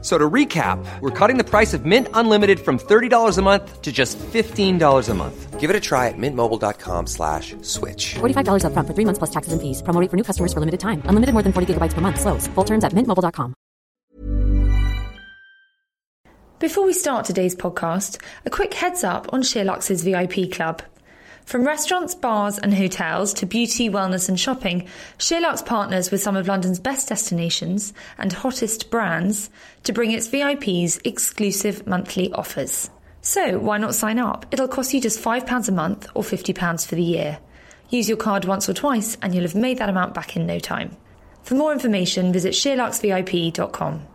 F- So to recap, we're cutting the price of Mint Unlimited from $30 a month to just $15 a month. Give it a try at mintmobile.com slash switch. $45 upfront for three months plus taxes and fees. Promo rate for new customers for limited time. Unlimited more than 40 gigabytes per month. Slows. Full terms at mintmobile.com. Before we start today's podcast, a quick heads up on SheerLuxe's VIP club. From restaurants, bars, and hotels to beauty, wellness, and shopping, SheerLuxe partners with some of London's best destinations and hottest brands to bring its VIPs exclusive monthly offers. So, why not sign up? It'll cost you just £5 a month or £50 for the year. Use your card once or twice, and you'll have made that amount back in no time. For more information, visit SheerLuxeVIP.com.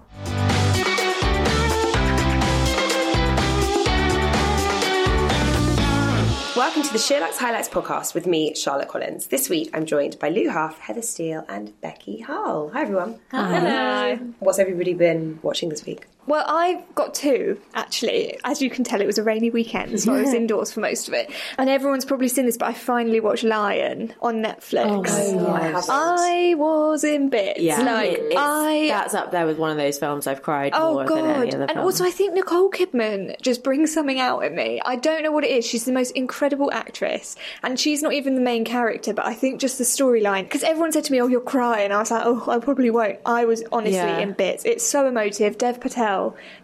to the SheerLuxe Highlights podcast with me, Charlotte Collins. This week I'm joined by Lou Huff, Heather Steele, and Becky Hull. Hi everyone. Hello. What's everybody been watching this week? Well, I've got two, actually. As you can tell, it was a rainy weekend, so I was indoors for most of it. And everyone's probably seen this, but I finally watched Lion on Netflix. Oh oh, I haven't. I was in bits. Yeah, like, it- I. that's up there with one of those films I've cried Oh more than any god! other And film. also, I think Nicole Kidman just brings something out at me. I don't know what it is. She's the most incredible actress, and she's not even the main character. But I think just the storyline. Because everyone said to me, "Oh, you're crying," I was like, "Oh, I probably won't." I was honestly Yeah. in bits. It's so emotive. Dev Patel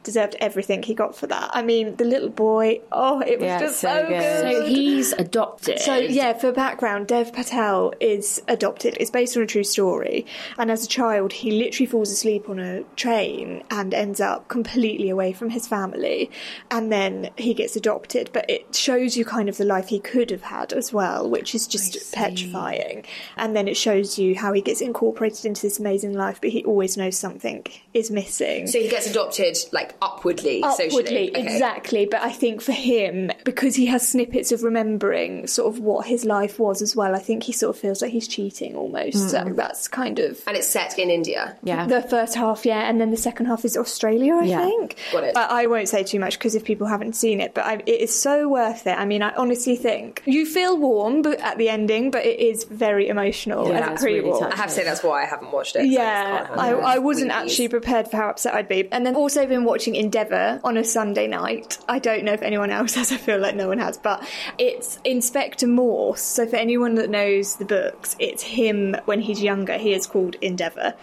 deserved everything he got for that. I mean, the little boy. Oh, it was Yeah, just so so good. good. So he's adopted. So yeah, for background, Dev Patel is adopted. It's based on a true story, and as a child, he literally falls asleep on a train and ends up completely away from his family, and then he gets adopted. But it shows you kind of the life he could have had as well, which is just petrifying. And then it shows you how he gets incorporated into this amazing life, but he always knows something is missing So he gets adopted like upwardly, upwardly socially. Okay. exactly but i think for him because he has snippets of remembering sort of what his life was as well i think he sort of feels like he's cheating almost so hmm. that's kind of And it's set in India. yeah. the first half yeah and then the second half is australia i Yeah. think Got it. but i won't say too much because if people haven't seen it but I, it is so worth it i mean i honestly think you feel warm but at the ending but it is very emotional Yeah, as a it's really pre-war I have to say that's why I haven't watched it. so I yeah, I, I wasn't Squeakies. actually prepared for how upset I'd be. And then also been watching Endeavour on a Sunday night. I don't know if anyone else has, I feel like no one has, but it's Inspector Morse. So for anyone that knows the books, it's him when he's younger. He is called Endeavour.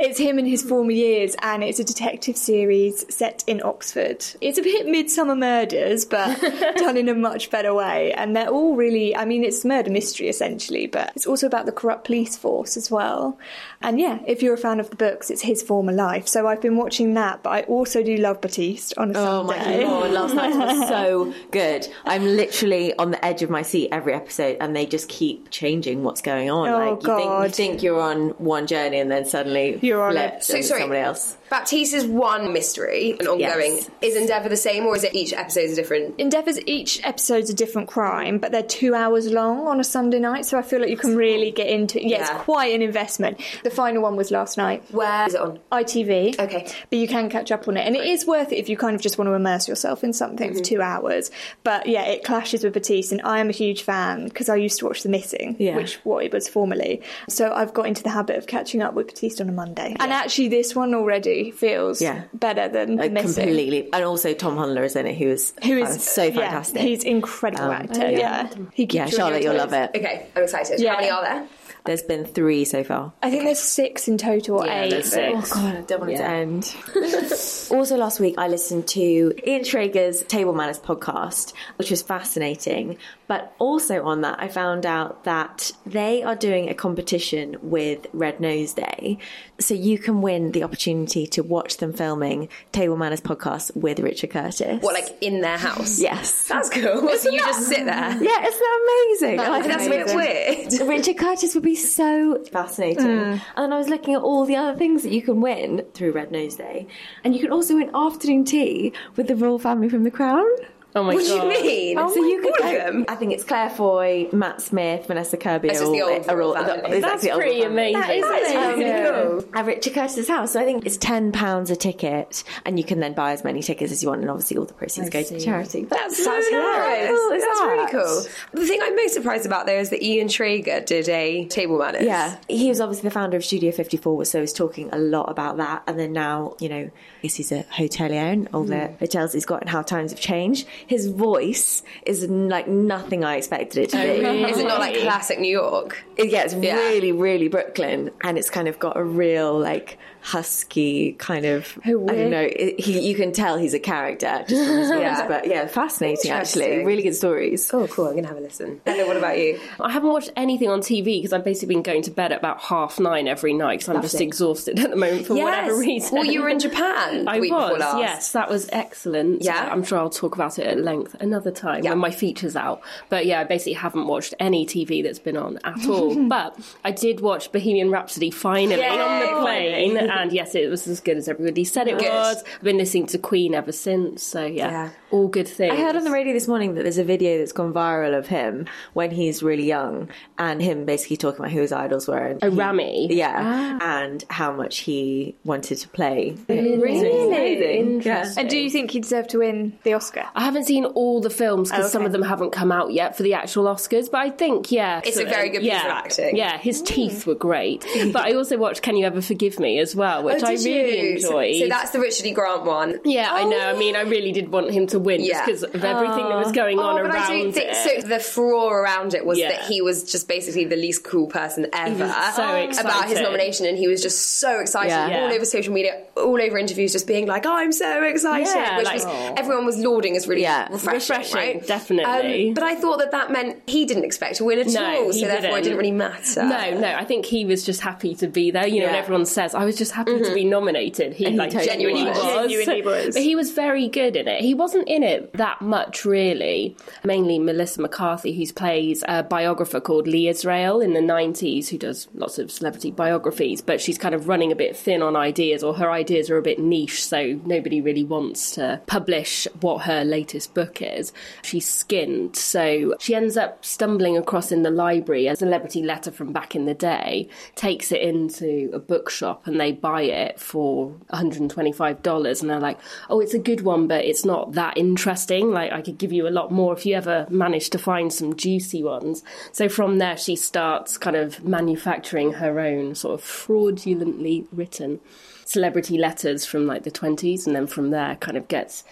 It's him in his former years, and it's a detective series set in Oxford. It's a bit Midsomer Murders, but done in a much better way. And they're all really, I mean, it's murder mystery essentially, but it's also about the corrupt police force as well. And yeah, if you're a fan of the books, it's his former life. So I've been watching that, but I also do love Baptiste on a Oh my Sunday. god, last night was so good. I'm literally on the edge of my seat every episode and they just keep changing what's going on. Oh, like you think you think you're on one journey and then suddenly You're on flipped it. So sorry. somebody else. Baptiste is one mystery, an ongoing. Yes. Is Endeavour the same, or is it each episode is different? Endeavours, each episode's a different crime, but they're two hours long on a Sunday night, so I feel like you can really get into it. Yeah, Yeah. it's quite an investment. The final one was last night. Where is it on? ITV. Okay. But you can catch up on it. And it is worth it if you kind of just want to immerse yourself in something Mm-hmm. for two hours. But yeah, it clashes with Baptiste, and I am a huge fan because I used to watch The Missing, Yeah. which what it was formerly. So I've got into the habit of catching up with Baptiste on a Monday. And actually, this one already feels Yeah. better than The Missing. completely. And also Tom Hollander is in it who is, who is uh, is so yeah, fantastic. he's incredible Um, actor. Yeah, he keeps yeah, you on Charlotte, you'll love it. Okay, I'm excited. Yeah. How many are there? There's been three so far. I think there's six in total, or eight. there's but- six. Oh, God, I don't want it to end. also, last week I listened to Ian Schrager's Table Manners podcast, which was fascinating. But also on that, I found out that they are doing a competition with Red Nose Day. So you can win the opportunity to watch them filming Table Manners podcast with Richard Curtis. What, like in their house? Yes. That's cool. so you just sit there. Yeah, isn't that amazing? I think That's a bit weird. Richard Curtis would be so fascinating. Mm. And then I was looking at all the other things that you can win through Red Nose Day. And you can also win afternoon tea with the royal family from The Crown. Oh my what god. do you mean? Oh so you could all go, them? I think it's Claire Foy, Matt Smith, Vanessa Kirby. Are just the old are all- That's pretty amazing. That is That's amazing. really cool. At Richard Curtis's house. So I think it's ten pounds a ticket, and you can then buy as many tickets as you want, and obviously all the proceeds go to charity. That's, that's hilarious. cool is that's really cool. The thing I'm most surprised about though is that Ian Schrager did a table manners. Yeah, he was obviously the founder of Studio 54, so he's talking a lot about that. And then now, you know, I guess he's a hotelier and all the hmm. hotels he's got and how times have changed. His voice is like nothing I expected it to oh, be. Is it not like classic New York? It gets Yeah. really, really Brooklyn, and it's kind of got a real like husky kind of. I don't know. It, he, you can tell he's a character just from his voice, Yeah. but yeah, fascinating actually. Really good stories. Oh, cool. I'm gonna have a listen. What about you? I haven't watched anything on TV because I've basically been going to bed at about half nine every night because I'm just exhausted at the moment for whatever reason. Well, you were in Japan. I week was, last. yes, that was excellent. Yeah? I'm sure I'll talk about it at length another time Yeah. when my feature's out. But yeah, I basically haven't watched any TV that's been on at all. but I did watch Bohemian Rhapsody finally on the plane, and yes, it was as good as everybody said it Good. was. I've been listening to Queen ever since, so yeah, Yeah. all good things. I heard on the radio this morning that there's a video that's gone viral of him when he's really young, and him basically talking about who his idols were. And Oh, he- Rami? yeah, ah. and how much he wanted to play. Really? Interesting. And do you think he deserved to win the Oscar? I haven't seen all the films because oh, some okay. of them haven't come out yet for the actual Oscars, but I think, yeah. It's a very good piece yeah, of acting. Yeah, his mm. teeth were great. but I also watched Can You Ever Forgive Me as well, which Oh, I really you? So- enjoyed. So, that's the Richard E. Grant one. yeah, I know. I mean, I really did want him to win Yeah. just because of everything that was going on Oh, but around I don't think it. so. The furore around it was Yeah. that he was just basically the least cool person ever so about his nomination, and he was just so excited Yeah. all over social media, all over interviews, just being like, "I'm so excited," Yeah, which like- was everyone was lauding as really refreshing, Refreshing, right? definitely. Um, but I thought that that meant he didn't expect to win at No, all, so therefore it didn't. didn't really matter. no, no, I think he was just happy to be there. You know, Yeah. everyone says, I was just happy to mm-hmm. be nominated. He, he like totally genuinely was. was. Genuinely was. But he was very good in it. He wasn't in it that much, really. Mainly Melissa McCarthy, who plays a biographer called Lee Israel in the 90s, who does lots of celebrity biographies, but she's kind of running a bit thin on ideas, or her ideas are a bit niche, so nobody really wants to publish what her latest book is. She's skinned, so she ends up stumbling across in the library a celebrity letter from back in the day, takes it into a bookshop, and they buy it for $125 and they're like oh it's a good one but it's not that interesting. Like i could give you a lot more if you ever manage to find some juicy ones. So from there she starts kind of manufacturing her own sort of fraudulently written celebrity letters from like the 20s and then from there kind of gets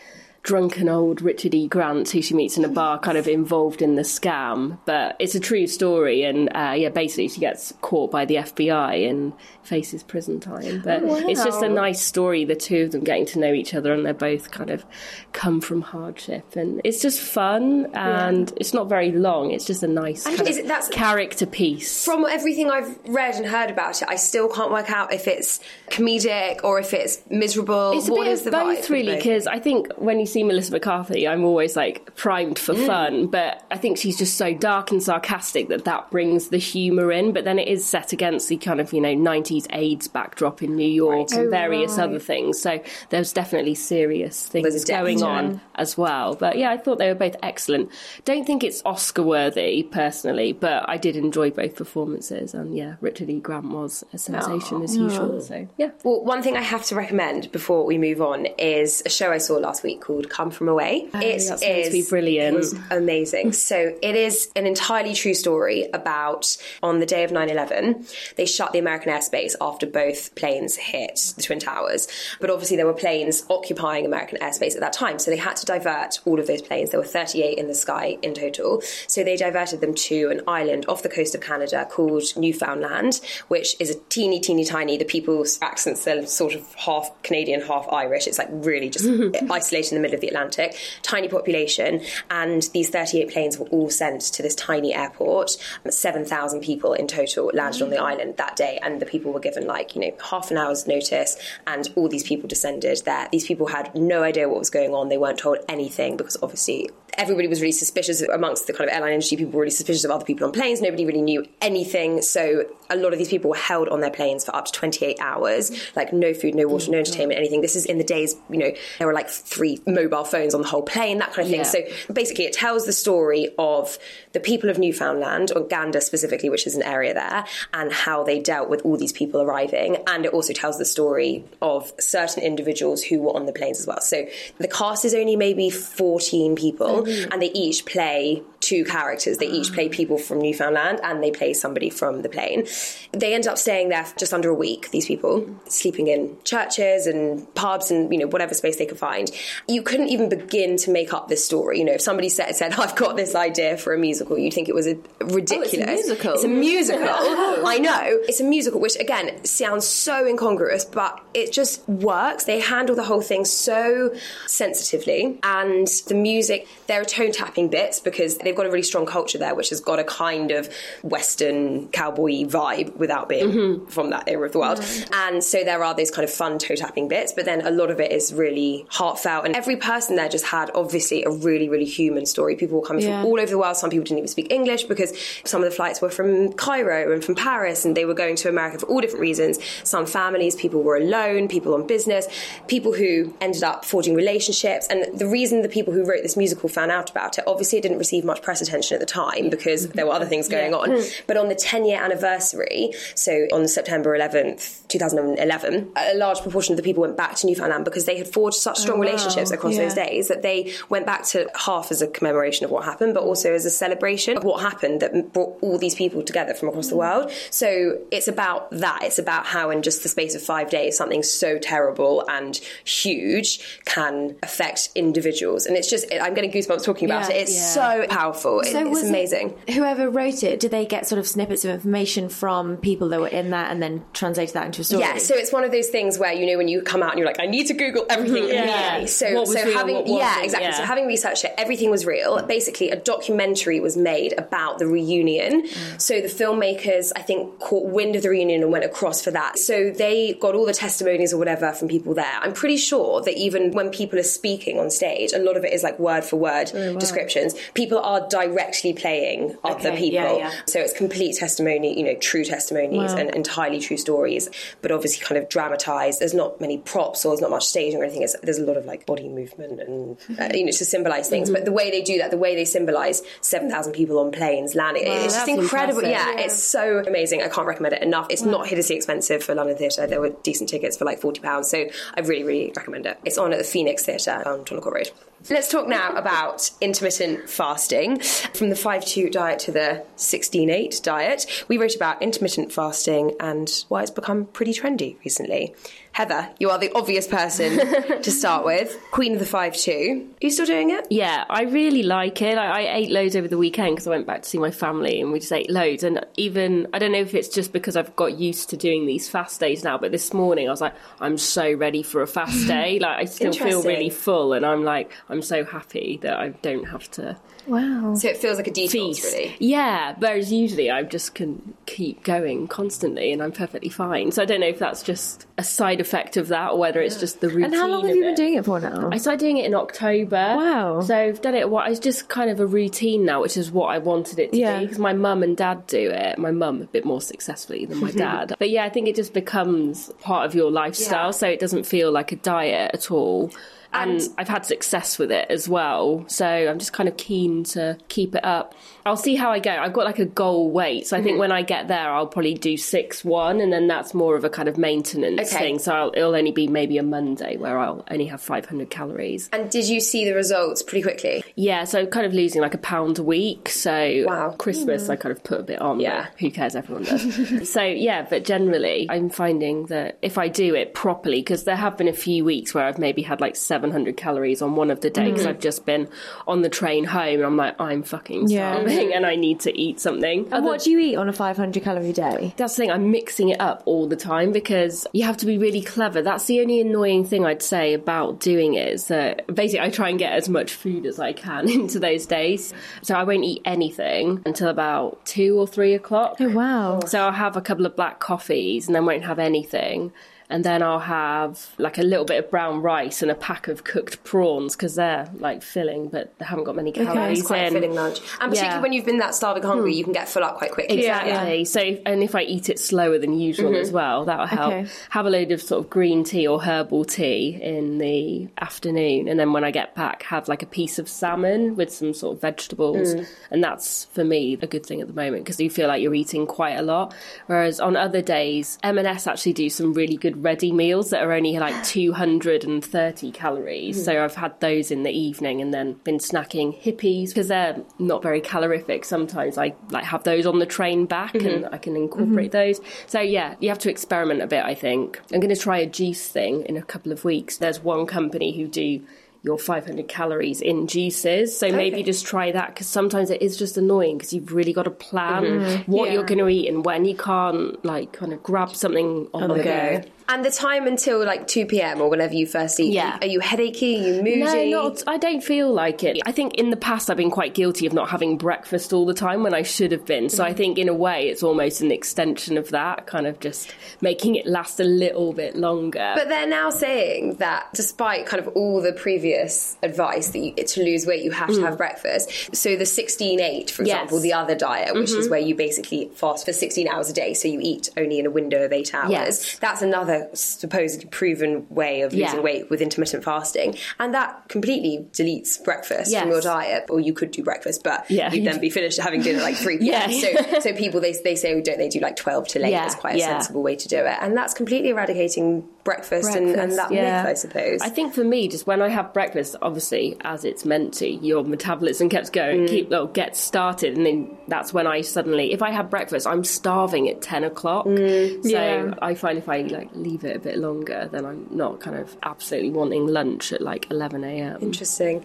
drunken old Richard E. Grant, who she meets in a bar, kind of involved in the scam. But it's a true story, and uh, yeah, basically she gets caught by the FBI and faces prison time. But it's just a nice story, the two of them getting to know each other, and they're both kind of come from hardship, and it's just fun, and it's not very long. It's just a nice And kind is of it- that's- character piece. From everything I've read and heard about it, I still can't work out if it's comedic or if it's miserable. It's a What bit is of the both, really, because I think when you see Melissa McCarthy, I'm always like primed for Mm. fun, but I think she's just so dark and sarcastic that that brings the humour in. But then it is set against the kind of you know 90s AIDS backdrop in New York and various other things. So there's definitely serious things going on as well. But yeah, I thought they were both excellent. Don't think it's Oscar worthy personally, but I did enjoy both performances. And yeah, Richard E. Grant was a sensation as usual. So yeah. Well, one thing I have to recommend before we move on is a show I saw last week called Come From Away. Oh, that sounds to be brilliant. Amazing. so it is an entirely true story about on the day of 9-11, they shut the American airspace after both planes hit the Twin Towers. But obviously there were planes occupying American airspace at that time, so they had to divert all of those planes. There were 38 in the sky in total. So they diverted them to an island off the coast of Canada called Newfoundland, which is a teeny, teeny, tiny. The people's accents are sort of half Canadian, half Irish. It's like really just isolated in the middle of the Atlantic. Tiny population, and these 38 planes were all sent to this tiny airport. 7,000 people in total landed on the mm. island that day, and the people were given like, you know, half an hour's notice, and all these people descended there. These people had no idea what was going on. They weren't told anything because obviously everybody was really suspicious amongst the kind of airline industry. People were really suspicious of other people on planes. Nobody really knew anything. So a lot of these people were held on their planes for up to 28 hours, like no food, no water, no mm-hmm. entertainment, anything. This is in the days, you know, there were like three mobile phones on the whole plane, that kind of thing. Yeah. So basically, it tells the story of the people of Newfoundland, or Gander specifically, which is an area there, and how they dealt with all these people arriving. And it also tells the story of certain individuals who were on the planes as well. So the cast is only maybe 14 people, Mm. and they each play two characters. They each ah. play people from Newfoundland and they play somebody from the plane. They end up staying there for just under a week, these people, sleeping in churches and pubs and, you know, whatever space they could find. You couldn't even begin to make up this story. You know, if somebody said, said I've got this idea for a musical, you'd think it was a oh, ridiculous. musical. It's a musical. Oh. I know. It's a musical, which again sounds so incongruous, but it just works. They handle the whole thing so sensitively. And the music, there are tone tapping bits because they've got a really strong culture there, which has got a kind of Western cowboy vibe without being mm-hmm. from that era of the world. Mm-hmm. And so there are those kind of fun toe tapping bits, but then a lot of it is really heartfelt. And every person there just had obviously a really, really human story. People were coming Yeah. from all over the world. Some people didn't even speak English because some of the flights were from Cairo and from Paris and they were going to America for all different reasons. Some families, people were alone, people on business, people who ended up forging relationships. And the reason the people who wrote this musical found out about it, obviously it didn't receive much press attention at the time because there were other things going on. Hmm. But on the 10 year anniversary, so on September 11th, 2011, a large proportion of the people went back to Newfoundland because they had forged such strong oh, relationships across those days that they went back to half as a commemoration of what happened, but also as a celebration of what happened that brought all these people together from across the hmm. world. So it's about that. It's about how, in just the space of five days, something so terrible and huge can affect individuals. And it's just, I'm getting goosebumps talking about Yeah. it. It's Yeah. so powerful. It- So it's was it- amazing. whoever wrote it, did they get sort of snippets of information from people that were in that and then translated that into a story? Yeah, so it's one of those things where you know when you come out and you're like, I need to Google everything mm-hmm. immediately. So, so real, having yeah, exactly. yeah. So having researched it, everything was real. Basically, a documentary was made about the reunion. Mm. So the filmmakers, I think, caught wind of the reunion and went across for that. So they got all the testimonies or whatever from people there. I'm pretty sure that even when people are speaking on stage, a lot of it is like word for word descriptions. People are directly playing other Okay, people. yeah, yeah. So it's complete testimony, you know, true testimonies Wow. and entirely true stories, but obviously kind of dramatized. There's not many props or there's not much staging or anything. It's, there's a lot of like body movement and, uh, you know, to symbolize things. Mm-hmm. But the way they do that, the way they symbolize 7,000 people on planes landing, it's just incredible. impressive. Yeah, it's so amazing. I can't recommend it enough. It's not hideously expensive for London Theatre. There were decent tickets for like £40. So I really, really recommend it. It's on at the Phoenix Theatre on Tottenham Court Road. Let's talk now about intermittent fasting. From the 5-2 diet to the 16-8 diet, we wrote about intermittent fasting and why it's become pretty trendy recently. Heather, you are the obvious person to start with. Queen of the 5-2. Are you still doing it? Yeah, I really like it. I, I ate loads over the weekend because I went back to see my family and we just ate loads. And even, I don't know if it's just because I've got used to doing these fast days now, but this morning I was like, I'm so ready for a fast day. Like, I still feel really full and I'm like, I'm so happy that I don't have to Wow. So it feels like a detox, feast. really. Yeah, whereas usually I just can keep going constantly and I'm perfectly fine. So I don't know if that's just a side effect of that or whether it's just the routine. And how long have you it. been doing it for now? I started doing it in October. Wow. So I've done it. What it's just kind of a routine now, which is what I wanted it to Yeah. be. Because my mum and dad do it. My mum a bit more successfully than my dad. But yeah, I think it just becomes part of your lifestyle, Yeah. so it doesn't feel like a diet at all. And I've had success with it as well, so I'm just kind of keen to keep it up. I'll see how I go. I've got like a goal weight, so I Mm-hmm. think when I get there, I'll probably do six one, and then that's more of a kind of maintenance Okay. thing. So I'll, it'll only be maybe a Monday where I'll only have 500 calories. And did you see the results pretty quickly? Yeah, so kind of losing like a pound a week. So Wow. Christmas, I kind of put a bit on. Yeah. who cares? Everyone does. so yeah, but generally, I'm finding that if I do it properly, because there have been a few weeks where I've maybe had like 700 calories on one of the days. Mm-hmm. I've just been on the train home, and I'm like, I'm fucking Yeah. starving, and I need to eat something. and what do you eat on a 500 calorie day? That's the thing, I'm mixing it up all the time because you have to be really clever. That's the only annoying thing I'd say about doing it is that basically I try and get as much food as I can into those days. So I won't eat anything until about two or three o'clock. Oh, wow. So I'll have a couple of black coffees and then won't have anything. And then I'll have like a little bit of brown rice and a pack of cooked prawns because they're like filling, but they haven't got many calories It's quite a filling lunch. And particularly Yeah. when you've been that starving hungry, hmm. you can get full up quite quickly. Exactly. So, and if I eat it slower than usual mm-hmm. as well, that'll help. Okay. Have a load of sort of green tea or herbal tea in the afternoon, and then when I get back, have like a piece of salmon with some sort of vegetables, mm. and that's for me a good thing at the moment because you feel like you're eating quite a lot. Whereas on other days, M&S actually do some really good ready meals that are only like 230 calories. So I've had those in the evening, and then been snacking Hippeas because they're not very calorific. Sometimes I like have those on the train back, and I can incorporate those. So yeah, you have to experiment a bit. I think I'm going to try a juice thing in a couple of weeks. There's one company who do your 500 calories in juices. So maybe just try that because sometimes it is just annoying because you've really got to plan what you're going to eat and when you can't like kind of grab something on, the go. And the time until like 2 p.m. or whenever you first eat, Yeah. are you headachy? Are you moody? No, not. I don't feel like it. I think in the past I've been quite guilty of not having breakfast all the time when I should have been. So I think in a way it's almost an extension of that, kind of just making it last a little bit longer. But they're now saying that despite kind of all the previous advice that you, to lose weight, you have to have breakfast. So the 16-8, for Mm. Yes. example, the other diet, which is where you basically fast for 16 hours a day, so you eat only in a window of eight hours. Yes. That's another supposedly proven way of losing Yeah. weight with intermittent fasting. And that completely deletes breakfast from your diet. Or you could do breakfast, but Yeah. you'd then be finished having dinner like 3 p.m. Yeah. So, so people, they, they say, oh, don't they do like 12 to late? Yeah, That's quite a sensible way to do it. And that's completely eradicating breakfast, and, and that yeah. myth, I suppose. I think for me, just when I have breakfast, obviously as it's meant to, your metabolism gets going, mm. keep well, gets started, and then that's when I suddenly, if I have breakfast, I'm starving at ten o'clock. Mm. so Yeah. I find if I like leave it a bit longer, then I'm not kind of absolutely wanting lunch at like eleven a.m. Interesting.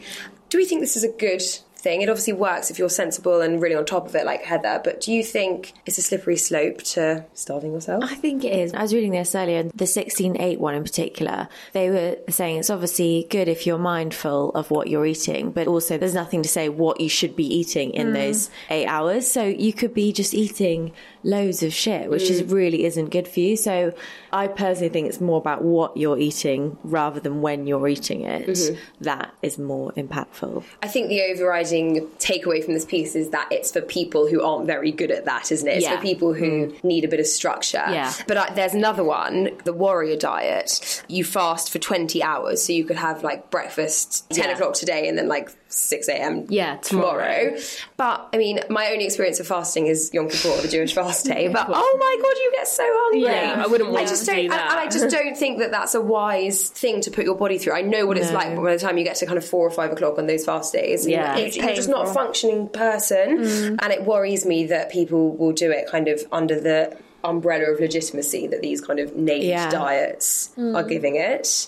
Do we think this is a good thing? It obviously works if you're sensible and really on top of it, like Heather. But do you think it's a slippery slope to starving yourself? I think it is. I was reading this earlier, the 16-8 one in particular. They were saying it's obviously good if you're mindful of what you're eating, but also there's nothing to say what you should be eating in hmm. those eight hours. So you could be just eating loads of shit, which is mm. really isn't good for you. So I personally think it's more about what you're eating rather than when you're eating it. Mm-hmm. That is more impactful. I think the overriding takeaway from this piece is that it's for people who aren't very good at that, isn't it? It's Yeah. for people who mm. need a bit of structure. Yeah. But I, there's another one, the warrior diet. You fast for 20 hours, so you could have like breakfast 10 Yeah. o'clock today and then like 6 a.m. Yeah, tomorrow. tomorrow. But I mean, my only experience of fasting is Yom Kippur, the Jewish fast day. But oh my god, you get so hungry. Yeah, I wouldn't want I just to don't, do that. And I just don't think that that's a wise thing to put your body through. I know what it's like by the time you get to kind of four or five o'clock on those fast days. Yeah. you- It's you're just not a functioning person, mm. and it worries me that people will do it kind of under the umbrella of legitimacy that these kind of named Yeah. diets are mm. giving it.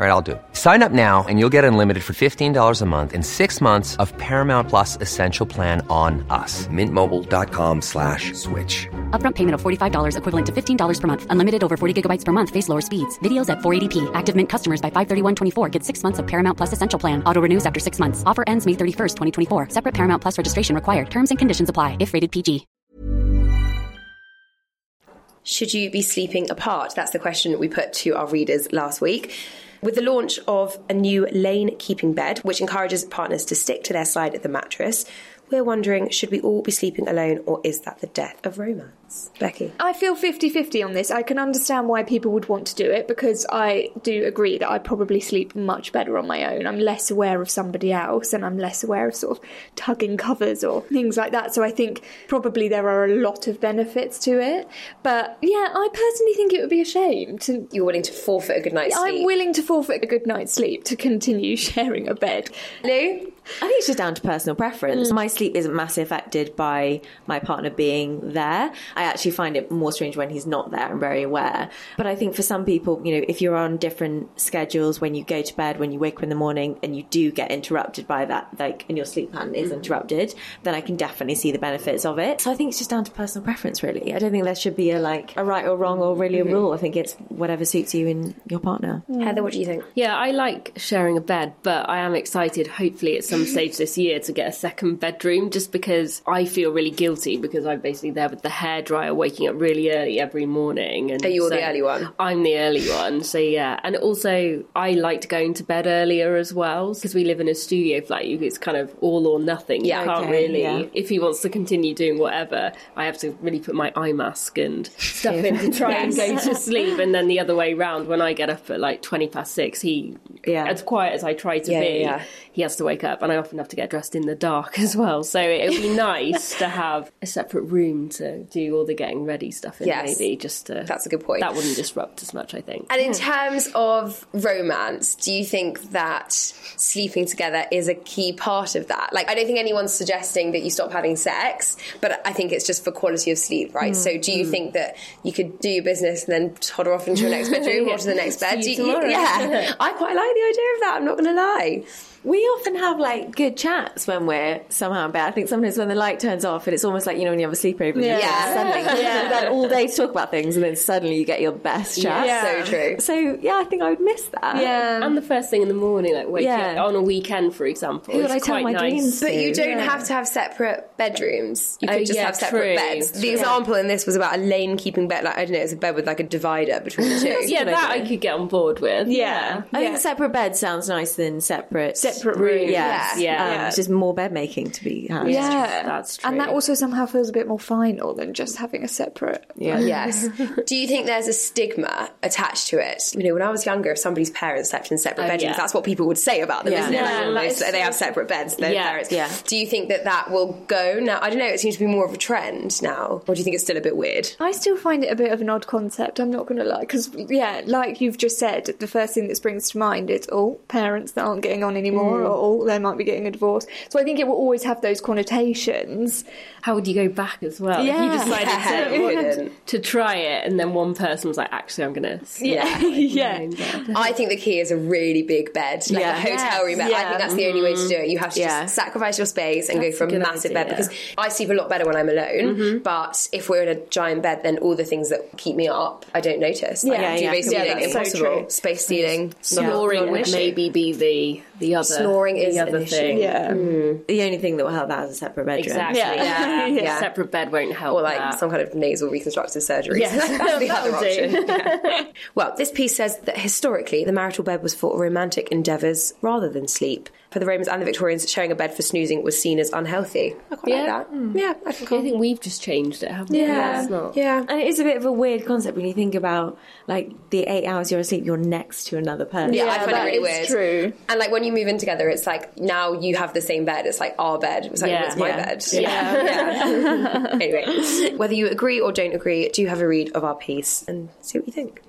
All right, I'll do it. Sign up now and you'll get unlimited for $15 a month in six months of Paramount Plus Essential Plan on us. mintmobile.com slash switch. Upfront payment of $45 equivalent to $15 per month. Unlimited over 40 gigabytes per month. Face lower speeds. Videos at 480p. Active Mint customers by 531.24 get six months of Paramount Plus Essential Plan. Auto renews after six months. Offer ends May 31st, 2024. Separate Paramount Plus registration required. Terms and conditions apply if rated PG. Should you be sleeping apart? That's the question we put to our readers last week. With the launch of a new lane keeping bed, which encourages partners to stick to their side of the mattress, we're wondering should we all be sleeping alone or is that the death of romance? Thoughts? Becky. I feel 50 50 on this. I can understand why people would want to do it because I do agree that I probably sleep much better on my own. I'm less aware of somebody else and I'm less aware of sort of tugging covers or things like that. So I think probably there are a lot of benefits to it. But yeah, I personally think it would be a shame to. You're willing to forfeit a good night's sleep. I'm willing to forfeit a good night's sleep to continue sharing a bed. Lou? I think it's just down to personal preference. Mm. My sleep isn't massively affected by my partner being there. I actually find it more strange when he's not there. I'm very aware. But I think for some people, you know, if you're on different schedules, when you go to bed, when you wake up in the morning, and you do get interrupted by that, like, and your sleep pattern is mm. interrupted, then I can definitely see the benefits of it. So I think it's just down to personal preference, really. I don't think there should be a like a right or wrong or really a mm-hmm. rule. I think it's whatever suits you and your partner. Mm. Heather, what do you think? Yeah, I like sharing a bed, but I am excited, hopefully, at some stage this year to get a second bedroom just because I feel really guilty because I'm basically there with the hairdryer waking up really early every morning. And Are you so the early one? I'm the early one, so yeah. And also, I liked going to bed earlier as well because we live in a studio flat. It's kind of all or nothing. Yeah, you can't okay, really, yeah. if he wants to continue doing whatever, I have to really put my eye mask and stuff in to try and go to sleep. And then the other way round, when I get up at like 20 past six, he, Yeah. as quiet as I try to Yeah, be, yeah. he has to wake up. And I often have to get dressed in the dark as well. So it would be nice to have a separate room to do all the getting ready stuff in, Yes. maybe. Just to, That's a good point. That wouldn't disrupt as much, I think. And in hmm. terms of romance, do you think that sleeping together is a key part of that? Like, I don't think anyone's suggesting that you stop having sex, but I think it's just for quality of sleep, right? Hmm. So, do you hmm. think that you could do your business and then toddle off into your next bedroom or to the next bed? You yeah, I quite like the idea of that. I'm not going to lie. We often have like good chats when we're somehow in bed. I think sometimes when the light turns off and it's almost like you know when you have a sleepover, and you Yeah. suddenly yeah. then all day to talk about things, and then suddenly you get your best chat. Yeah. So true. So yeah, I think I would miss that. Yeah. And the first thing in the morning, like waking Yeah. up on a weekend, for example, Who would I tell quite my nice. dreams But you don't have to have separate bedrooms. You Oh, could just yeah, have separate true. beds. The True. example in this was about a lane keeping bed. Like I don't know, it's a bed with like a divider between the two. Yeah, that I could get on board with. Yeah. I think separate bed sounds nicer than separate Separate rooms. Yeah, Yeah. Yeah. Um, It's just more bed making to be had. Yeah, That's true. And that also somehow feels a bit more final than just having a separate. yeah. Yes. Do you think there's a stigma attached to it? You know, when I was younger, if somebody's parents slept in separate Oh, bedrooms, yeah. that's what people would say about them, Yeah. isn't it? Yeah, Like, that most- they have separate beds, their Yeah. parents. Yeah. Do you think that that will go now? I don't know. It seems to be more of a trend now, or do you think it's still a bit weird? I still find it a bit of an odd concept. I'm not going to lie, because yeah, like you've just said, the first thing that springs to mind is oh, parents that aren't getting on anymore, Mm. or oh, they might be getting a divorce. So I think it will always have those connotations. How would you go back as well? If you decided Yeah, to, to try it, and then one person was like, "Actually, I'm going to." Yeah, yeah. I think the key is a really big bed, like Yeah. a hotel Yes. room bed. I think that's the only way to do it. You have to mm-hmm. Yeah. just sacrifice your space and That's go for a a good massive bed because I sleep a lot better when I'm alone. Mm-hmm. But if we're in a giant bed, then all the things that keep me up, I don't notice. Like, Yeah, do yeah. basically Yeah, anything that's so impossible. true. Space stealing, Snoring not would maybe be the the other. Snoring is the other an issue. thing. Yeah. Mm. Mm. The only thing that will help that is a separate bedroom. Exactly. Yeah. Yeah. Yeah. Separate bed won't help. Or like that. some kind of nasal reconstructive surgery. Yes, That's the other option. Yeah. Well, this piece says that historically the marital bed was for romantic endeavours rather than sleep. For the Romans and the Victorians, sharing a bed for snoozing was seen as unhealthy. I quite Yeah. like that. Hmm. Yeah, I think I think we've just changed it, haven't we? Yeah, It's not. yeah. And it is a bit of a weird concept when you think about like the eight hours you're asleep, you're next to another person. Yeah, I Yeah, find it really is weird. true. And like when you move in together, it's like now you have the same bed. It's like our bed. It's like Yeah. it's my Yeah. bed. Yeah. Yeah. anyway, whether you agree or don't agree, do have a read of our piece and see what you think.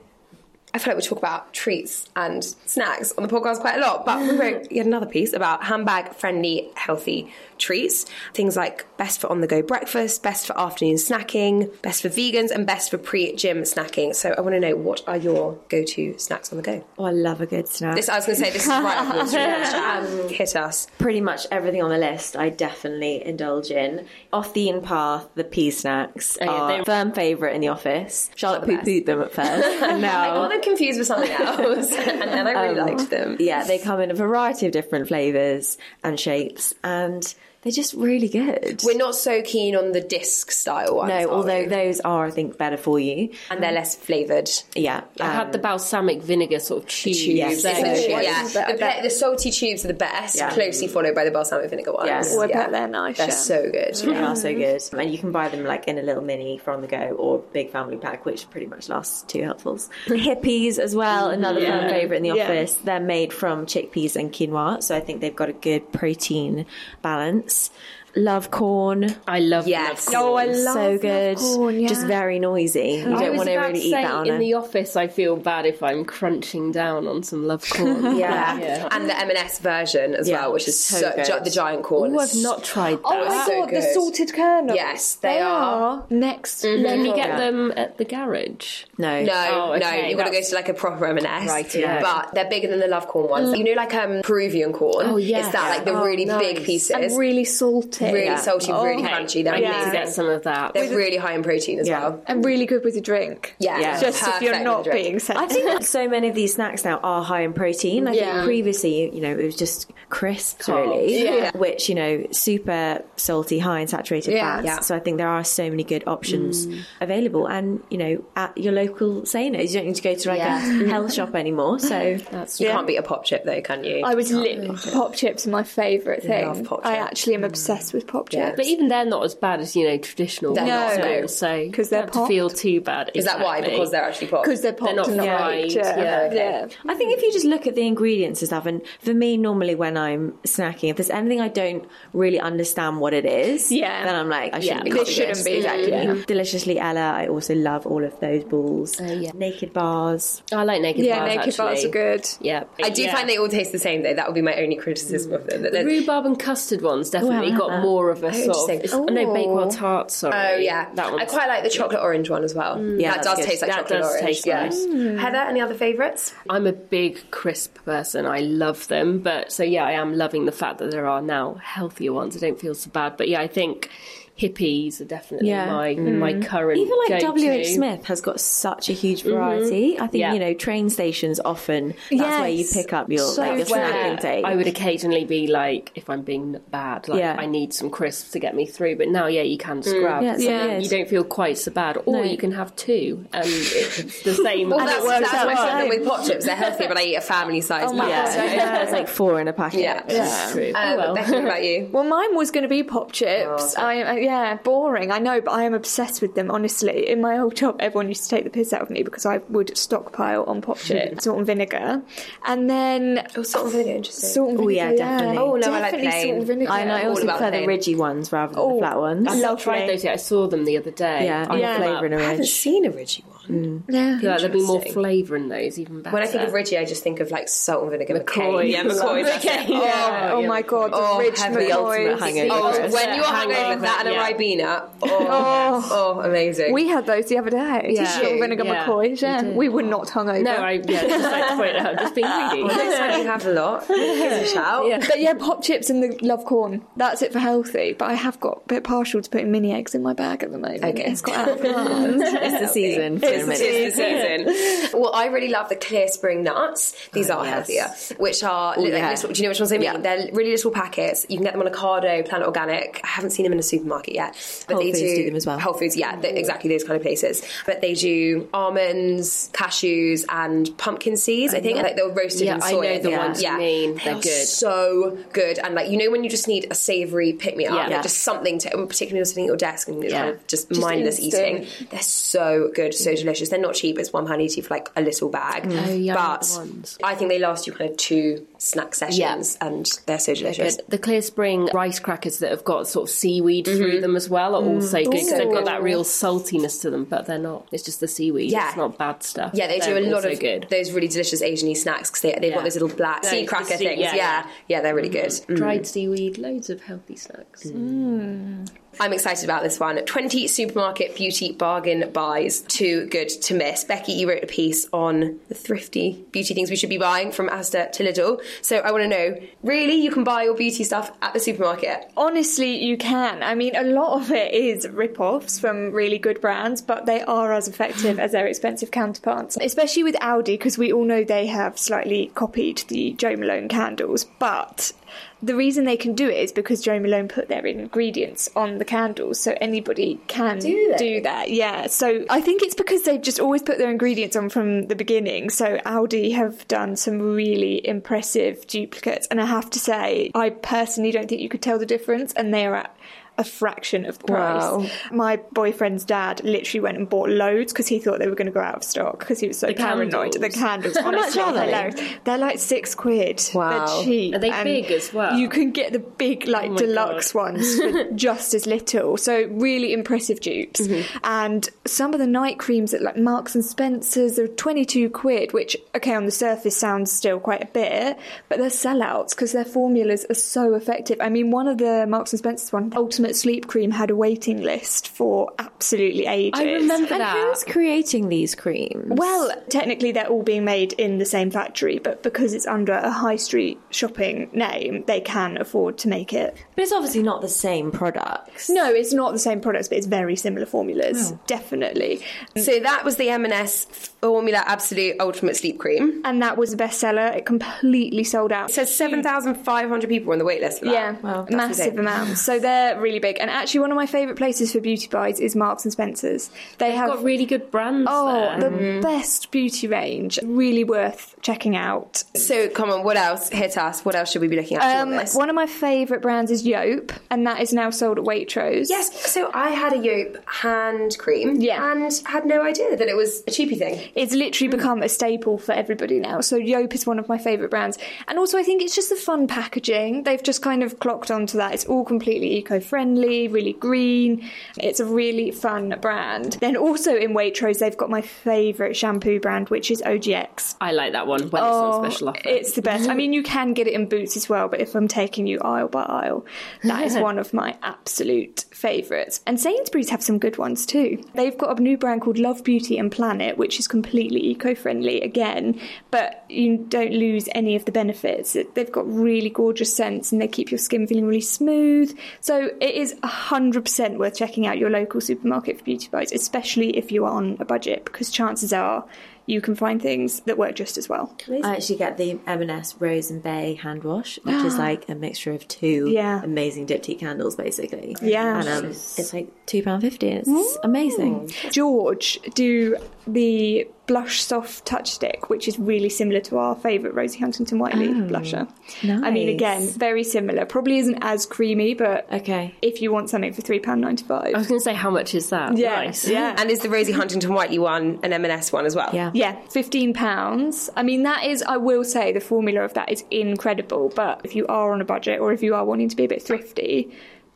I feel like we talk about treats and snacks on the podcast quite a lot, but we wrote yet another piece about handbag friendly, healthy treats. Things like best for on the go breakfast, best for afternoon snacking, best for vegans, and best for pre gym snacking. So I want to know what are your go to snacks on the go? Oh, I love a good snack. This I was going to say this is right up your street. Um, Hit us. Pretty much everything on the list I definitely indulge in. Off the Eaten Path, the pea snacks Oh, yeah, are a firm favourite in the office. Charlotte poo pooed them at first. and I got them confused with something else, and then I really liked them. yeah, they come in a variety of different flavours and shapes. And they're just really good. We're not so keen on the disc style ones. no, are although we? those are, I think, better for you. and they're less flavoured. Yeah, I had the um, balsamic vinegar sort of tubes. Yes. They're So good. good. yeah, the, pe- the salty tubes are the best, Yeah. closely followed by the balsamic vinegar ones. Yes. Oh, I yeah. bet they're nice. They're yeah. so good. They are so good. And you can buy them like in a little mini for on the go or big family pack, which pretty much lasts two helpfuls. Hippeas as well, another fan favourite in the Yeah. office. They're made from chickpeas and quinoa, so I think they've got a good protein balance groups Love corn. I love Yes. love corn. Oh, I love so good. love corn, yeah. Just very noisy. You I don't was want to about really to eat say, that on in a... the office. I feel bad if I'm crunching down on some love corn. Yeah. Yeah. and the M&S version as Yeah, well, which is so so, good. gi- the giant corn. Oh, I've not tried that. Oh my so god, the good. salted kernels. Yes, they are. next Can level. you get them at the garage? no. No, Oh, no, you've got to go to like a proper M&S. Right, yeah. But they're bigger than the love corn ones. You know, like um, Peruvian corn. Oh, yeah. It's that like the Oh, really big pieces. and really salty. Really salty, really Okay, crunchy. They're I need to get some of that. They're really high in protein as Yeah. well. and really good with a drink. Yeah, Yeah. Just if you're not with a drink. being I think that so many of these snacks now are high in protein. I Yeah. think previously, you know, it was just crisps Carbs. really, Yeah. which you know, super salty, high in saturated Yeah. fats. Yeah. So I think there are so many good options mm. available, and you know, at your local Sanos, you don't need to go to like Yeah. a health shop anymore. So That's You Yeah. can't beat a pop chip though, can you? I was lit. Pop chips are my favourite thing. Love pop I actually am mm. obsessed with pop Yeah. chips. But even they're not as bad as you know traditional They're ones, not, no. no. So 'Cause they're you don't have to feel too bad. Is that why? Exactly. Because they're actually popped. because they're popped not and not fried, yeah. Yeah. Okay. yeah. I think if you just look at the ingredients and stuff, and for me, normally when I'm snacking, if there's anything I don't really understand what it is, Yeah. then I'm like, I shouldn't Yeah, be. this copying shouldn't be, exactly. Mm-hmm. yeah. Deliciously Ella. I also love all of those balls. Oh, yeah. Naked bars. I like naked Yeah, bars. naked actually. bars are good. Yeah, I do yeah. find they all taste the same though. That would be my only criticism of them. That The they're- rhubarb and custard ones definitely Oh, I got like more of a oh, sort of. interesting. Oh, no, Bakewell oh. tart. Sorry. Oh yeah, that one. I quite like the chocolate orange one as well. Mm. Yeah, that does good. taste like That chocolate does orange. taste yeah. nice. Mm. Heather, any other favourites? I'm a big crisp person. I love them, but so yeah, I am loving the fact that there are now healthier ones. I don't feel so bad, but yeah, I think Hippeas are definitely Yeah. my my current. Even like. W. H. Smith has got such a huge variety. I think Yeah. you know train stations often that's where you pick up your So like your fair. snack intake. I would occasionally be like, if I'm being bad, like Yeah. I need some crisps to get me through. But now, yeah, you can just grab. Yeah, it's so something. good. You don't feel quite so bad, or No. you can have two, and it's the same. Well, And it that's, works that's out my well. problem with pop chips. They're healthy, but I eat a family size. Oh my pack. God. yeah, there's like four in a packet. Yeah. yeah. true. Um, oh well. What about you? Well, mine was going to be pop chips. I uh, yeah, boring. I know, but I am obsessed with them. Honestly, in my old job, everyone used to take the piss out of me because I would stockpile on pop chips, salt and vinegar, and then Oh, salt and vinegar, interesting. salt and Oh, yeah, definitely. Oh, no, I like plain. salt and vinegar. I know. I also about prefer the ridgy ones rather than Oh, the flat ones. I've not tried those yet. I saw them the other day. yeah, I I love flavour in them. a I haven't seen a Ridgy one. Mm. Yeah. Yeah, there'd be more flavour in those, even better. When I think of Ridgy, I just think of like salt and vinegar. McCoy. Yeah, McCoy. that's it. Yeah. Oh, oh my god, the Oh, rich heaven. The ultimate hangover. Oh, Chris. when you're hungover, Hangover, that and a. Ribena. Oh, oh, oh, amazing. We had those the other day. Yeah. Salt and vinegar Yeah, McCoys. Yeah, we did. we were not hungover. no, I yeah, just like to point it out, just being greedy. Looks like you have a lot. Give a shout. But yeah, pop chips and the love corn. That's it for healthy. But I have got a bit partial to putting mini eggs in my bag at the moment. Okay. It's got out of hand. It's the season. For It's the season. well, I really love the clear spring nuts. These oh, are yes. healthier, which are oh, li- like yeah. little, do you know which ones I mean? Yeah. They're really little packets. You can get them on Ocado, Planet Organic. I haven't seen them in a supermarket yet, but Whole they Foods do them as well. Whole Foods, yeah, they- exactly those kind of places. But they do almonds, cashews, and pumpkin seeds. I think like they're roasted Yeah, in I know the think. ones you yeah. mean. They They're are good. so good. And like you know when you just need a savoury pick me up, Yeah. like just something to, particularly when you're sitting at your desk and you're Yeah. kind of just, mindless instant. eating. They're so good, so delicious. They're not cheap. It's one pound eighty for like a little bag. Mm. Oh, yeah, but ones. I think they last you kind of two snack sessions, and they're so delicious. The Clear Spring rice crackers that have got sort of seaweed through mm-hmm. them as well are also mm-hmm. good because they've got that real saltiness to them, but they're not. It's just the seaweed. Yeah. It's not bad stuff. Yeah, they do They're a lot of good. those really delicious Asian snacks because they, they've Yeah. got those little black sea cracker things. yeah, Yeah, yeah. yeah, they're really good. Mm-hmm. Mm. Dried seaweed, loads of healthy snacks. Mm. Mm. I'm excited about this one. 20 supermarket beauty bargain buys. Too good to miss. Becky, you wrote a piece on the thrifty beauty things we should be buying from Asda to Lidl. So I want to know really, you can buy your beauty stuff at the supermarket? Honestly, you can. I mean, a lot of it is rip-offs from really good brands, but they are as effective as their expensive counterparts. Especially with Aldi, because we all know they have slightly copied the Jo Malone candles. But the reason they can do it is because Jo Malone put their ingredients on the candles, so anybody can Do they? that. Yeah. So I think it's because they've just always put their ingredients on from the beginning. So Aldi have done some really impressive duplicates, and I have to say, I personally don't think you could tell the difference, and they are at a fraction of the price. Wow. My boyfriend's dad literally went and bought loads because he thought they were going to go out of stock because he was so The paranoid. The candles. candles, much are they? hilarious. They're like six quid. Wow. They're cheap. Are they and big as well? You can get the big, like Oh deluxe God. ones for just as little. So really impressive dupes. Mm-hmm. And some of the night creams at like Marks and Spencers are twenty two quid, which okay on the surface sounds still quite a bit, but they're sellouts because their formulas are so effective. I mean, one of the Marks and Spencers one, Ultimate Sleep Cream, had a waiting list for absolutely ages. I remember And that. who's creating these creams? Well, technically, they're all being made in the same factory, but because it's under a high street shopping name, they can afford to make it. but it's obviously not the same products. No, it's not the same products, but it's very similar formulas, oh. definitely. So that was the M&S Formula Absolute Ultimate Sleep Cream. And that was a bestseller. It completely sold out. It says 7,500 people were on the waitlist. for that. Yeah, That's massive amount. So they're really big. And actually, one of my favourite places for beauty buys is Marks and Spencers. They They've have got really good brands oh there. the best beauty range. Really worth checking out. So come on, what else? Hit us. What else should we be looking at Um, on this? one of my favourite brands is Yope, and that is now sold at Waitrose. Yes, so I had a Yope hand cream Yeah. and had no idea that it was a cheapy thing. It's literally become a staple for everybody now. So Yope is one of my favourite brands. And also I think it's just the fun packaging. They've just kind of clocked onto that. It's all completely eco-friendly, really green. It's a really fun brand. Then also in Waitrose they've got my favourite shampoo brand, which is OGX. I like that one when it's on oh, special offer. Oh, It's the best. I mean, you can get it in Boots as well, but if I'm taking you aisle by aisle, that is one of my absolute favourites. And Sainsbury's have some good ones too. They've got a new brand called Love Beauty and Planet, which is completely eco-friendly again, but you don't lose any of the benefits. They've got really gorgeous scents and they keep your skin feeling really smooth. So it is 100% worth checking out your local supermarket for beauty buys, especially if you are on a budget, because chances are you can find things that work just as well. I actually get the M&S Rose and Bay hand wash, which is like a mixture of two Yeah. amazing diptyque candles, basically. Yeah. and um, it's like two pound fifty. It's amazing. George do the blush soft touch stick, which is really similar to our favourite Rosie Huntington Whiteley blusher. I mean, again, very similar. Probably isn't as creamy, but Okay. if you want something for three pound ninety five, I was going to say, how much is that? yeah, Nice. yeah. And is the Rosie Huntington Whiteley one an M&S one as well? Yeah. Yeah, fifteen pounds. I mean, that is, I will say, the formula of that is incredible. But if you are on a budget, or if you are wanting to be a bit thrifty,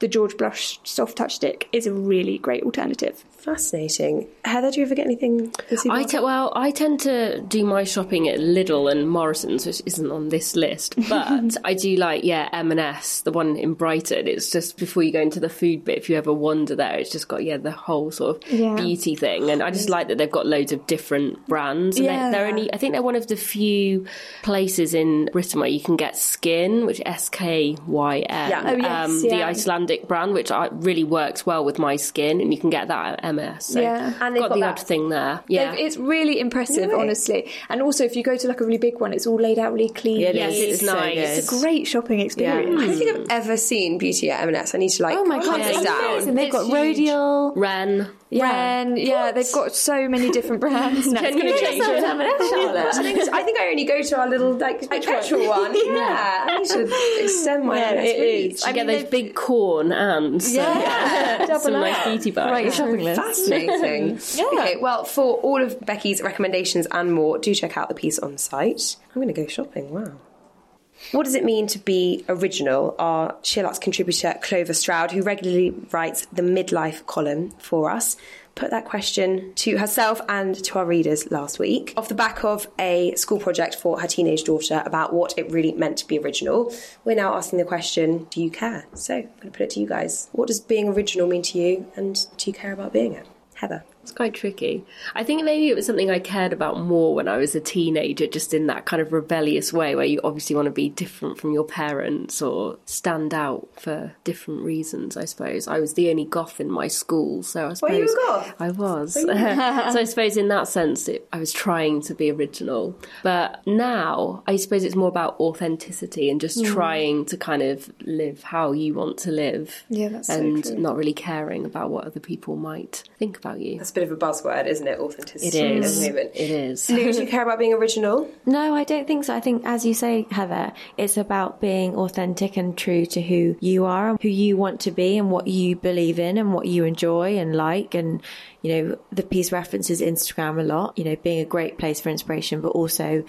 the George Blush Soft Touch Stick is a really great alternative. Fascinating. Heather, do you ever get anything? for I te- well, I tend to do my shopping at Lidl and Morrison's, which isn't on this list, but I do like yeah M&S, the one in Brighton. It's just before you go into the food bit. If you ever wander there, it's just got yeah the whole sort of Yeah. beauty thing, and I just like that they've got loads of different brands. And Yeah. they're, they're only I think they're one of the few places in Britain where you can get Skyn, which S K Y N, Yeah. Oh, yes, um, the yeah. Icelandic brand, which I, really works well with my skin, and you can get that at M&S. So Yeah. And they've got, got the that- odd thing there. Yeah. They've- It's really impressive, Really? honestly. And also, if you go to like a really big one, it's all laid out really clean. Yeah, it Yes, is. it's so nice. good. It's a great shopping experience. I don't think I've ever seen beauty at M&S. I need to like Oh my god, it it's down. amazing. They've It's got huge. Rodial. Ren. Ren, yeah, they've got so many different brands. now. It's going to change. Some it. M&S, Charlotte. I think, I think I only go to our little like petrol one. Yeah, I need to extend my Yeah, M&S it reach. I I get those big corn and uh, some, Yeah, some nice beauty bags. Right, your shopping list. Fascinating. Yeah. Okay, well, for all of Becky's recommendations and more, do check out the piece on site. I'm going to go shopping. Wow. What does it mean to be original? Our SheerLuxe's contributor Clover Stroud, who regularly writes the midlife column for us, put that question to herself and to our readers last week off the back of a school project for her teenage daughter about what it really meant to be original. We're now asking the question, do you care? So I'm going to put it to you guys. What does being original mean to you and do you care about being it? Heather. It's quite tricky. I think maybe it was something I cared about more when I was a teenager, just in that kind of rebellious way where you obviously want to be different from your parents or stand out for different reasons, I suppose. I was the only goth in my school, so I suppose. Were you a goth? I was. so I suppose in that sense, it, I was trying to be original. But now, I suppose it's more about authenticity and just hmm. trying to kind of live how you want to live. Yeah, that's so And true. not really caring about what other people might think about you. That's bit of a buzzword, isn't it? Authenticity. It at the moment. It is. Lou, do you care about being original? No, I don't think so. I think, as you say, Heather, it's about being authentic and true to who you are, and who you want to be, and what you believe in, and what you enjoy and like. And, you know, the piece references Instagram a lot, you know, being a great place for inspiration, but also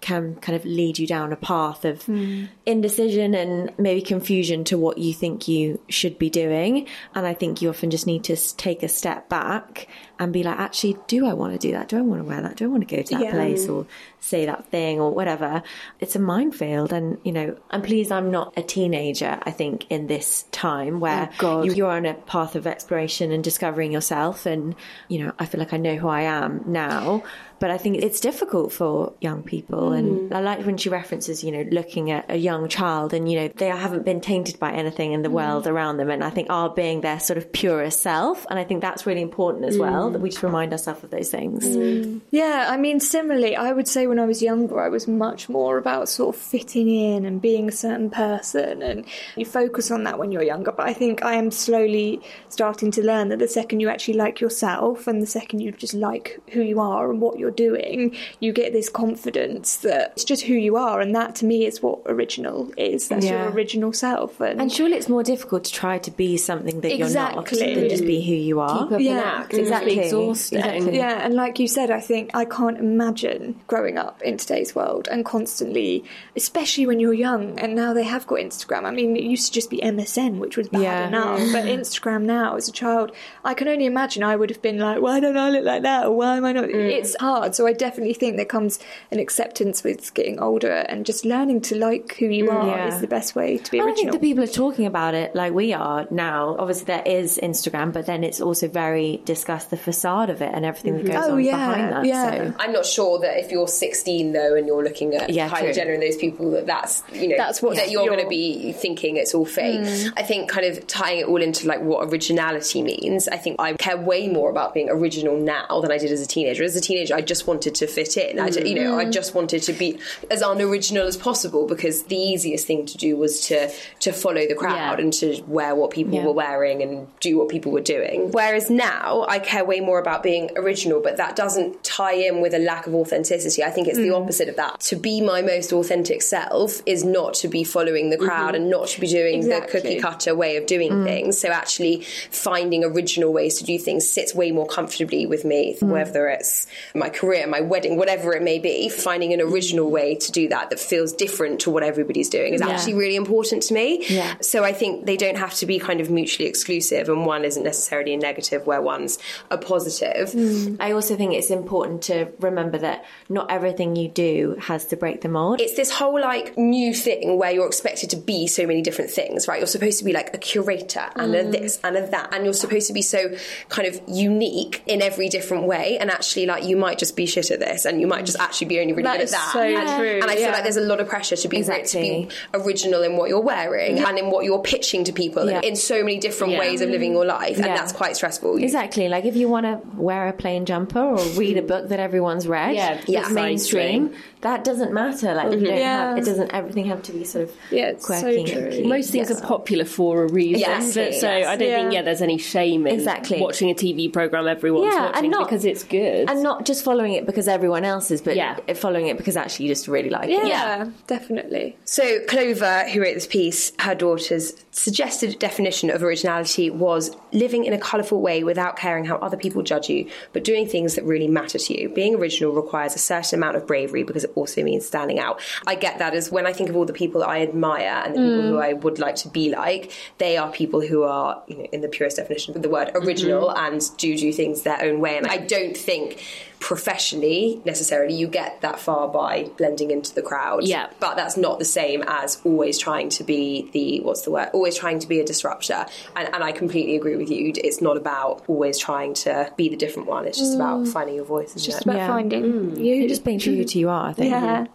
can kind of lead you down a path of hmm. indecision and maybe confusion to what you think you should be doing. And I think you often just need to take a step back and be like, actually, do I want to do that? Do I want to wear that? Do I want to go to that Yeah. place or say that thing or whatever? It's a minefield. And, you know, I'm pleased I'm not a teenager, I think, in this time where oh, you, you're on a path of exploration and discovering yourself. And, you know, I feel like I know who I am now. But I think it's difficult for young people. And mm. I like when she references, you know, looking at a young child and, you know, they haven't been tainted by anything in the mm. world around them. And I think are being their sort of purest self. And I think that's really important as well, that we just remind ourselves of those things. Mm. Yeah, I mean, similarly, I would say when I was younger, I was much more about sort of fitting in and being a certain person, and you focus on that when you're younger. But I think I am slowly starting to learn that the second you actually like yourself and the second you just like who you are and what you're doing, you get this confidence that it's just who you are, and that to me is what original is. That's Yeah. your original self. And, And surely it's more difficult to try to be something that you're not than just be who you are. Keep up Yeah, an act. exactly. It's exhausting. Exactly. Yeah, and like you said, I think I can't imagine growing up in today's world and constantly, especially when you're young, and now they have got Instagram. I mean, it used to just be MSN, which was bad Yeah. enough, but Instagram now, as a child, I can only imagine I would have been like, why don't I look like that? Or why am I not? Mm. It's hard. So I definitely think there comes an acceptance with getting older and just learning to like who you mm, are Yeah. is the best way to be I original. think the people are talking about it like we are now. Obviously, there is Instagram, but then it's also very discussed the facade of it and everything that mm-hmm. goes Oh, on yeah, behind that. yeah. So. I'm not sure that if you're 16 though and you're looking at Yeah, Kylie true. Jenner and those people that that's you know That's what that you're you're- going to be thinking it's all fake. Mm. I think kind of tying it all into like what originality means. I think I care way more about being original now than I did as a teenager. As a teenager, I just wanted to fit in. I, ju- you know, I mm. just wanted to be as unoriginal as possible because the easiest thing to do was to to follow the crowd Yeah. and to wear what people Yeah. were wearing and do what people were doing. Whereas now, I care way more about being original, but that doesn't tie in with a lack of authenticity. I think it's the mm. opposite of that. To be my most authentic self is not to be following the crowd mm-hmm. and not to be doing Exactly. the cookie cutter way of doing mm. things. So actually, finding original ways to do things sits way more comfortably with me, mm. whether it's my career, my wedding, whatever it may be. Finding an original way to do that that feels different to what everybody's doing is Yeah. actually really important to me. Yeah. So I think they don't have to be kind of mutually exclusive, and one isn't necessarily a negative where one's a positive. Mm. I also think it's important to remember that not everything you do has to break the mold. It's this whole like new thing where you're expected to be so many different things, right? You're supposed to be like a curator and a mm. this and a that, and you're supposed to be so kind of unique in every different way. And actually, like you might just be shit at this, and you might just actually be only really That good at that. so and, true, and I feel yeah. like there's a lot of pressure to be Exactly. to be original in what you're wearing and in what you're pitching to people, Yeah. in so many different Yeah. ways of living your life, and that's quite stressful. Exactly. Like if you want to wear a plain jumper or read a book that everyone's read, Yeah, that's precisely. mainstream. That doesn't matter. Like mm-hmm. you don't Yeah. have, it doesn't everything have to be sort of Yeah, it's so true. Most things Yes. are popular for a reason. Yes, so yes. I don't think Yeah. yeah, there's any shame in Exactly. watching a TV program everyone's Yeah, watching and not- because it's good. and not just following it because everyone else is, but Yeah. following it because actually you just really like yeah, it. Yeah. definitely. So, Clover, who wrote this piece, her daughter's suggested definition of originality was living in a colourful way without caring how other people judge you, but doing things that really matter to you. Being original requires a certain amount of bravery because it also means standing out. I get that as when I think of all the people that I admire and the people who mm. I would like to be like, they are people who are, you know, in the purest definition of the word, original mm-hmm. and do do things their own way. And I don't think professionally necessarily you get that far by blending into the crowd. Yeah. But that's not the same as always trying to be the what's the word? Always trying to be a disruptor. And, and I completely agree with you. It's not about always trying to be the different one. It's just about mm. finding your voice. Isn't Just it? about Yeah. finding mm. you. You're just being true to who you are, I think. Yeah.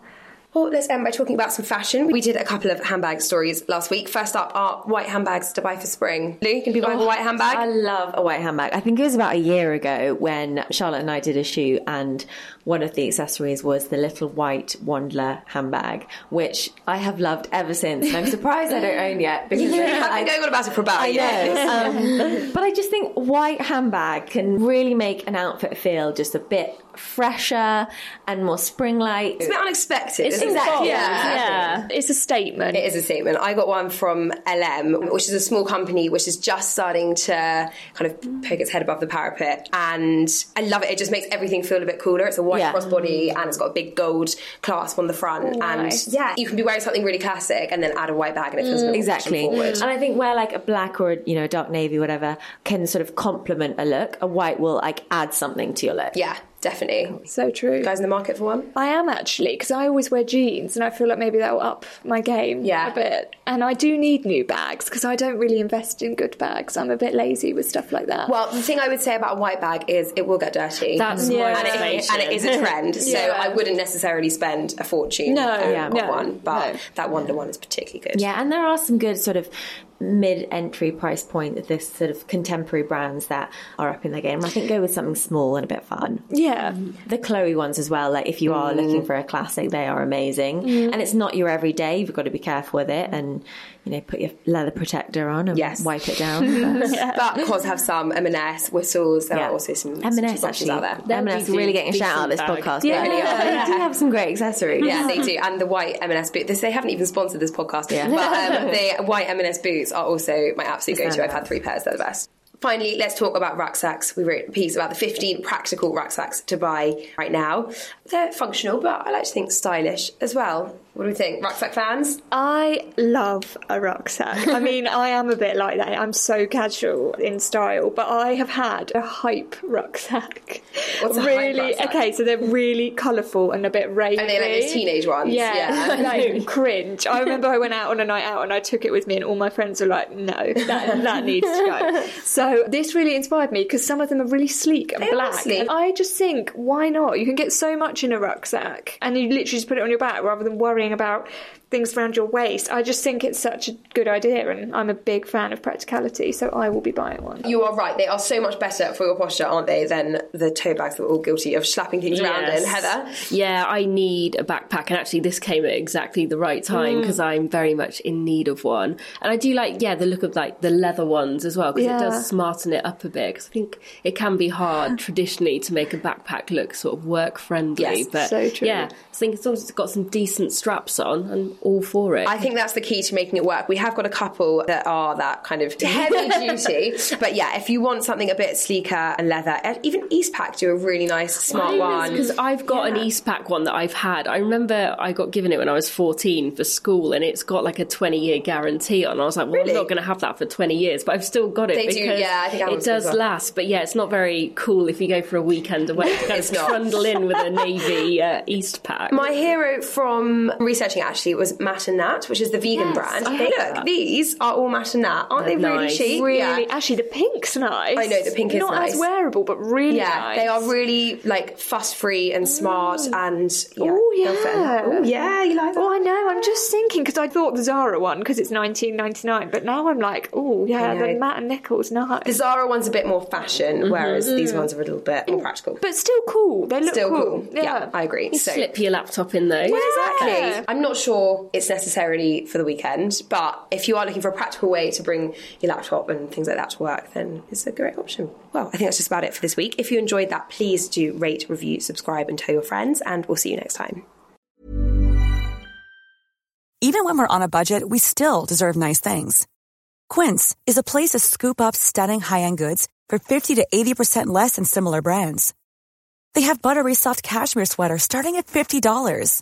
Well, let's end by talking about some fashion. We did a couple of handbag stories last week. First up are white handbags to buy for spring. Lou, you can be buying a white handbag. I love a white handbag. I think it was about a year ago when Charlotte and I did a shoot, and one of the accessories was the little white Wandler handbag, which I have loved ever since. And I'm surprised I don't own yet because I've been going on about it for about I a year. know. Um, but I just think white handbag can really make an outfit feel just a bit fresher and more spring-like. It's a bit unexpected. isn't? Exactly. Yeah. Yeah. It's a statement. It is a statement. I got one from LM, which is a small company which is just starting to kind of poke its head above the parapet. And I love it. It just makes everything feel a bit cooler. It's a white Yeah. crossbody and it's got a big gold clasp on the front. Oh, nice. And yeah, you can be wearing something really classic and then add a white bag and it feels a bit more Exactly. fashion forward. And I think where like a black or you know a dark navy, whatever, can sort of complement a look, a white will like add something to your look. Yeah, definitely. so true. Guys in the market for one? I am actually because I always wear jeans and I feel like maybe that will up my game Yeah. a bit. And I do need new bags because I don't really invest in good bags. I'm a bit lazy with stuff like that. Well, the thing I would say about a white bag is it will get dirty. That's Yeah. my and it, motivation. and it is a trend, so I wouldn't necessarily spend a fortune No, um, yeah. on no, one, but no. that Wandler one is particularly good. Yeah, and there are some good sort of mid-entry price point of this sort of contemporary brands that are up in their game. I think go with something small and a bit fun. yeah, The Chloe ones as well. Like if you are looking for a classic, they are amazing. Mm. And it's not your everyday. You've got to be careful with it, and you know put your leather protector on and Yes. wipe it down. But- But cause have some M&S whistles. There Yeah. are also some M&S some actually. out there. M&S They'll really getting a shout out this decent podcast. bag. but Yeah. they do have some great accessories. Yeah, they do. And the white M&S boots. This, they haven't even sponsored this podcast. Yeah. But um, the white M&S boots are also my absolute go-to. I've had three pairs. They're the best. Finally, let's talk about rucksacks. We wrote a piece about the 15 practical rucksacks to buy right now. They're functional, but I like to think stylish as well. What do we think? Rucksack fans? I love a rucksack. I mean, I am a bit like that. I'm so casual in style, but I have had a hype rucksack. What's a hype really? rucksack? Okay, so they're really colourful and a bit ravey. Are they like those teenage ones? Yeah, Yeah. like cringe. I remember I went out on a night out and I took it with me, and all my friends were like, "No, that, that needs to go." So this really inspired me because some of them are really sleek and They black. sleek. And I just think, why not? You can get so much in a rucksack, and you literally just put it on your back rather than worrying about things around your waist. I just think it's such a good idea, and I'm a big fan of practicality, so I will be buying one. You are right. They are so much better for your posture, aren't they, than the tote bags that we're all guilty of slapping things around in. Heather? Yeah, I need a backpack, and actually, this came at exactly the right time mm. because I'm very much in need of one. And I do like, yeah, the look of like the leather ones as well because Yeah. it does smarten it up a bit. Because I think it can be hard traditionally to make a backpack look sort of work friendly. Yes, but so true. yeah, I think as long as it's got some decent straps on, I'm all for it. I think that's the key to making it work. We have got a couple that are that kind of heavy duty. But yeah, if you want something a bit sleeker and leather, even Eastpak do a really nice, smart one. Because I've got an Eastpak one that I've had. I remember I got given it when I was 14 for school, and it's got like a 20 year guarantee on. I was like, well, Really? I'm not going to have that for 20 years, but I've still got it They do, yeah, I think it does well. last. But yeah, it's not very cool if you go for a weekend away to kind of trundle in with a navy uh, Eastpak. My hero from researching actually was Matt and Nat, which is the vegan Yes, brand. I Hey, look, that. these are all Matt and Nat. Aren't they They're really nice. cheap? Really, Yeah. actually, the pink's nice. I know, the pink is not nice. as wearable, but really Yeah, nice. they are really like fuss free and smart mm. and yeah. Oh they'll fit in. Oh, yeah, Oh yeah, you like that? Oh, I know. I'm just thinking because I thought the Zara one because it's 19.99, but now I'm like, oh yeah, the Matt and Nichols nice, The Zara one's a bit more fashion, mm-hmm. whereas these mm. ones are a little bit more practical. but still cool. They look Still cool. cool. Yeah, I agree. You So slip your laptop in those. Well, Yeah. exactly. I'm not sure it's necessarily for the weekend, but if you are looking for a practical way to bring your laptop and things like that to work, then it's a great option. Well, I think that's just about it for this week. If you enjoyed that, please do rate, review, subscribe, and tell your friends, and we'll see you next time. Even when we're on a budget, we still deserve nice things. Quince is a place to scoop up stunning high-end goods for 50 to 80% less than similar brands. They have buttery soft cashmere sweaters starting at $50,